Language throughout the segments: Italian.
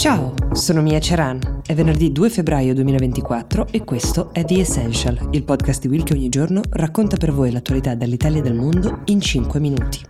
Ciao, sono Mia Ceran. È venerdì 2 febbraio 2024 e questo è The Essential, il podcast di Will che ogni giorno racconta per voi l'attualità dall'Italia e dal mondo in 5 minuti.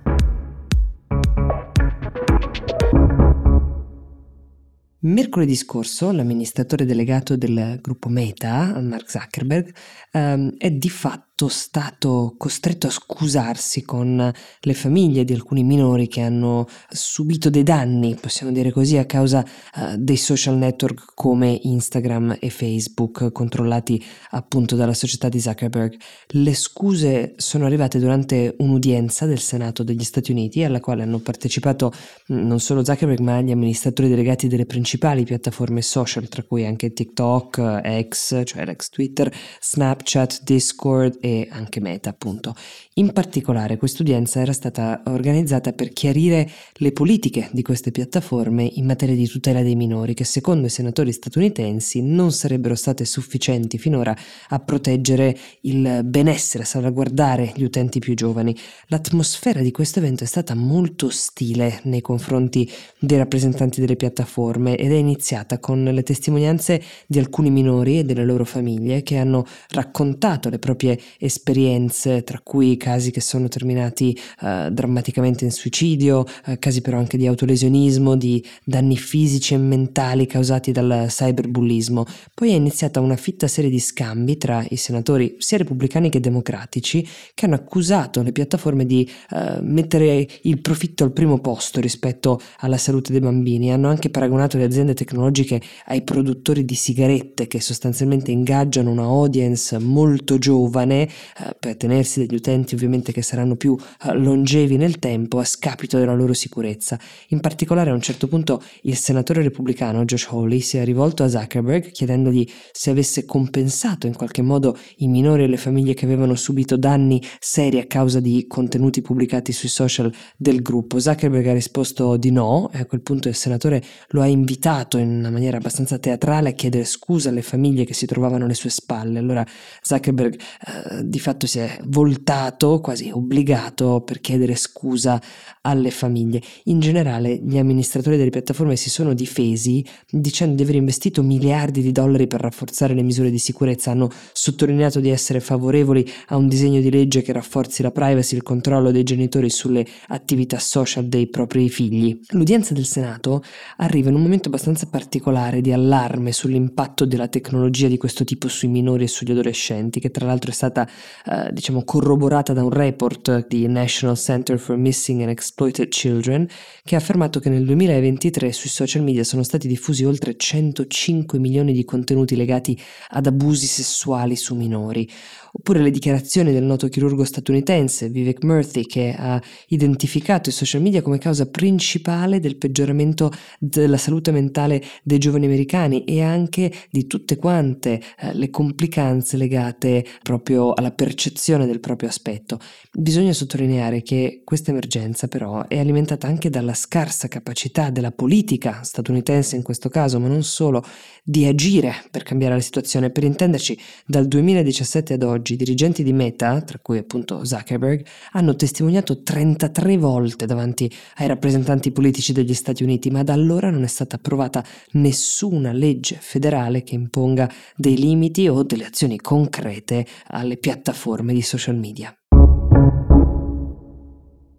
Mercoledì scorso l'amministratore delegato del gruppo Meta, Mark Zuckerberg, ehm, è di fatto stato costretto a scusarsi con le famiglie di alcuni minori che hanno subito dei danni, possiamo dire così, a causa uh, dei social network come Instagram e Facebook, controllati appunto dalla società di Zuckerberg. Le scuse sono arrivate durante un'udienza del Senato degli Stati Uniti alla quale hanno partecipato mm, non solo Zuckerberg ma gli amministratori delegati delle principali piattaforme social, tra cui anche TikTok, X, cioè l'ex Twitter, Snapchat, Discord e e anche Meta appunto. In particolare quest'udienza era stata organizzata per chiarire le politiche di queste piattaforme in materia di tutela dei minori che secondo i senatori statunitensi non sarebbero state sufficienti finora a proteggere il benessere, a salvaguardare gli utenti più giovani. L'atmosfera di questo evento è stata molto ostile nei confronti dei rappresentanti delle piattaforme ed è iniziata con le testimonianze di alcuni minori e delle loro famiglie che hanno raccontato le proprie esperienze, tra cui casi che sono terminati uh, drammaticamente in suicidio, uh, casi però anche di autolesionismo, di danni fisici e mentali causati dal cyberbullismo. Poi è iniziata una fitta serie di scambi tra i senatori sia repubblicani che democratici che hanno accusato le piattaforme di uh, mettere il profitto al primo posto rispetto alla salute dei bambini. Hanno anche paragonato le aziende tecnologiche ai produttori di sigarette che sostanzialmente ingaggiano una audience molto giovane eh, per tenersi degli utenti ovviamente che saranno più eh, longevi nel tempo a scapito della loro sicurezza. In particolare a un certo punto il senatore repubblicano Josh Hawley si è rivolto a Zuckerberg chiedendogli se avesse compensato in qualche modo i minori e le famiglie che avevano subito danni seri a causa di contenuti pubblicati sui social del gruppo. Zuckerberg ha risposto di no e a quel punto il senatore lo ha invitato in una maniera abbastanza teatrale a chiedere scusa alle famiglie che si trovavano alle sue spalle. Allora Zuckerberg eh, di fatto si è voltato, quasi obbligato, per chiedere scusa alle famiglie. In generale gli amministratori delle piattaforme si sono difesi dicendo di aver investito miliardi di dollari per rafforzare le misure di sicurezza, hanno sottolineato di essere favorevoli a un disegno di legge che rafforzi la privacy il controllo dei genitori sulle attività social dei propri figli. L'udienza del Senato arriva in un momento abbastanza particolare di allarme sull'impatto della tecnologia di questo tipo sui minori e sugli adolescenti, che tra l'altro è stata eh, diciamo corroborata da un report di National Center for Missing and Exploited Children che ha affermato che nel 2023 sui social media sono stati diffusi oltre 105 milioni di contenuti legati ad abusi sessuali su minori. Oppure le dichiarazioni del noto chirurgo statunitense Vivek Murthy che ha identificato i social media come causa principale del peggioramento della salute mentale dei giovani americani e anche di tutte quante eh, le complicanze legate proprio alla percezione del proprio aspetto. Bisogna sottolineare che questa emergenza però è alimentata anche dalla scarsa capacità della politica statunitense in questo caso, ma non solo, di agire per cambiare la situazione. Per intenderci, dal 2017 ad oggi i dirigenti di Meta, tra cui appunto Zuckerberg, hanno testimoniato 33 volte davanti ai rappresentanti politici degli Stati Uniti, ma da allora non è stata approvata nessuna legge federale che imponga dei limiti o delle azioni concrete alle piattaforme di social media.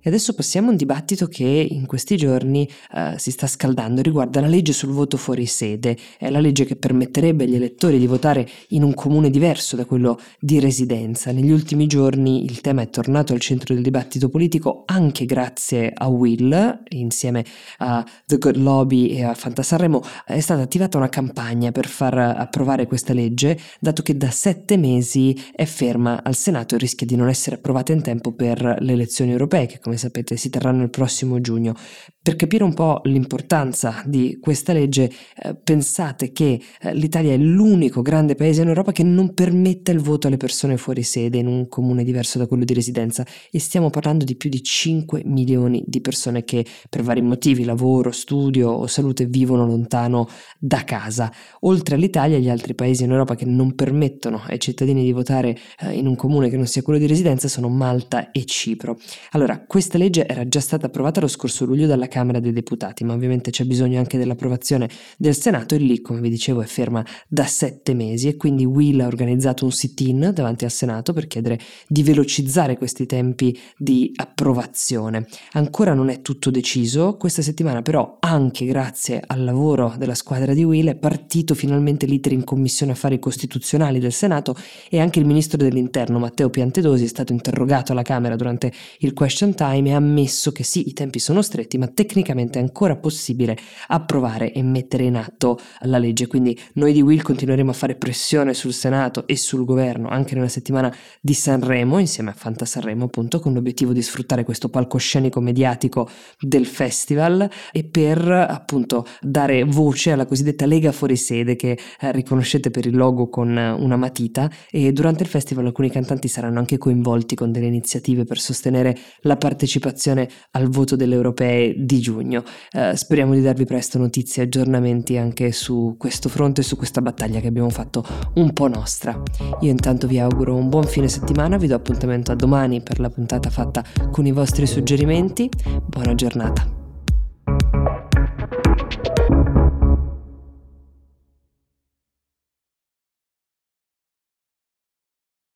E adesso passiamo a un dibattito che in questi giorni uh, si sta scaldando, riguarda la legge sul voto fuori sede, è la legge che permetterebbe agli elettori di votare in un comune diverso da quello di residenza. Negli ultimi giorni il tema è tornato al centro del dibattito politico anche grazie a Will, insieme a The Good Lobby e a Fantasarremo, è stata attivata una campagna per far approvare questa legge, dato che da sette mesi è ferma al Senato e rischia di non essere approvata in tempo per le elezioni europee, che come sapete si terranno il prossimo giugno. Per capire un po' l'importanza di questa legge, eh, pensate che eh, l'Italia è l'unico grande paese in Europa che non permette il voto alle persone fuori sede in un comune diverso da quello di residenza e stiamo parlando di più di 5 milioni di persone che per vari motivi, lavoro, studio o salute, vivono lontano da casa. Oltre all'Italia, gli altri paesi in Europa che non permettono ai cittadini di votare eh, in un comune che non sia quello di residenza sono Malta e Cipro. Allora, questa legge era già stata approvata lo scorso luglio dalla Camera dei Deputati, ma ovviamente c'è bisogno anche dell'approvazione del Senato e lì, come vi dicevo, è ferma da sette mesi e quindi Will ha organizzato un sit-in davanti al Senato per chiedere di velocizzare questi tempi di approvazione. Ancora non è tutto deciso, questa settimana però anche grazie al lavoro della squadra di Will è partito finalmente l'iter in Commissione Affari Costituzionali del Senato e anche il ministro dell'Interno Matteo Piantedosi è stato interrogato alla Camera durante il question time e ha ammesso che sì, i tempi sono stretti, ma tecnicamente ancora possibile approvare e mettere in atto la legge. Quindi noi di Will continueremo a fare pressione sul Senato e sul governo anche nella settimana di Sanremo, insieme a Fanta Sanremo, appunto, con l'obiettivo di sfruttare questo palcoscenico mediatico del festival e per appunto dare voce alla cosiddetta Lega Fuori Sede che eh, riconoscete per il logo con una matita e durante il festival alcuni cantanti saranno anche coinvolti con delle iniziative per sostenere la partecipazione al voto delle europee di giugno. Eh, speriamo di darvi presto notizie e aggiornamenti anche su questo fronte e su questa battaglia che abbiamo fatto un po' nostra. Io intanto vi auguro un buon fine settimana, vi do appuntamento a domani per la puntata fatta con i vostri suggerimenti. Buona giornata.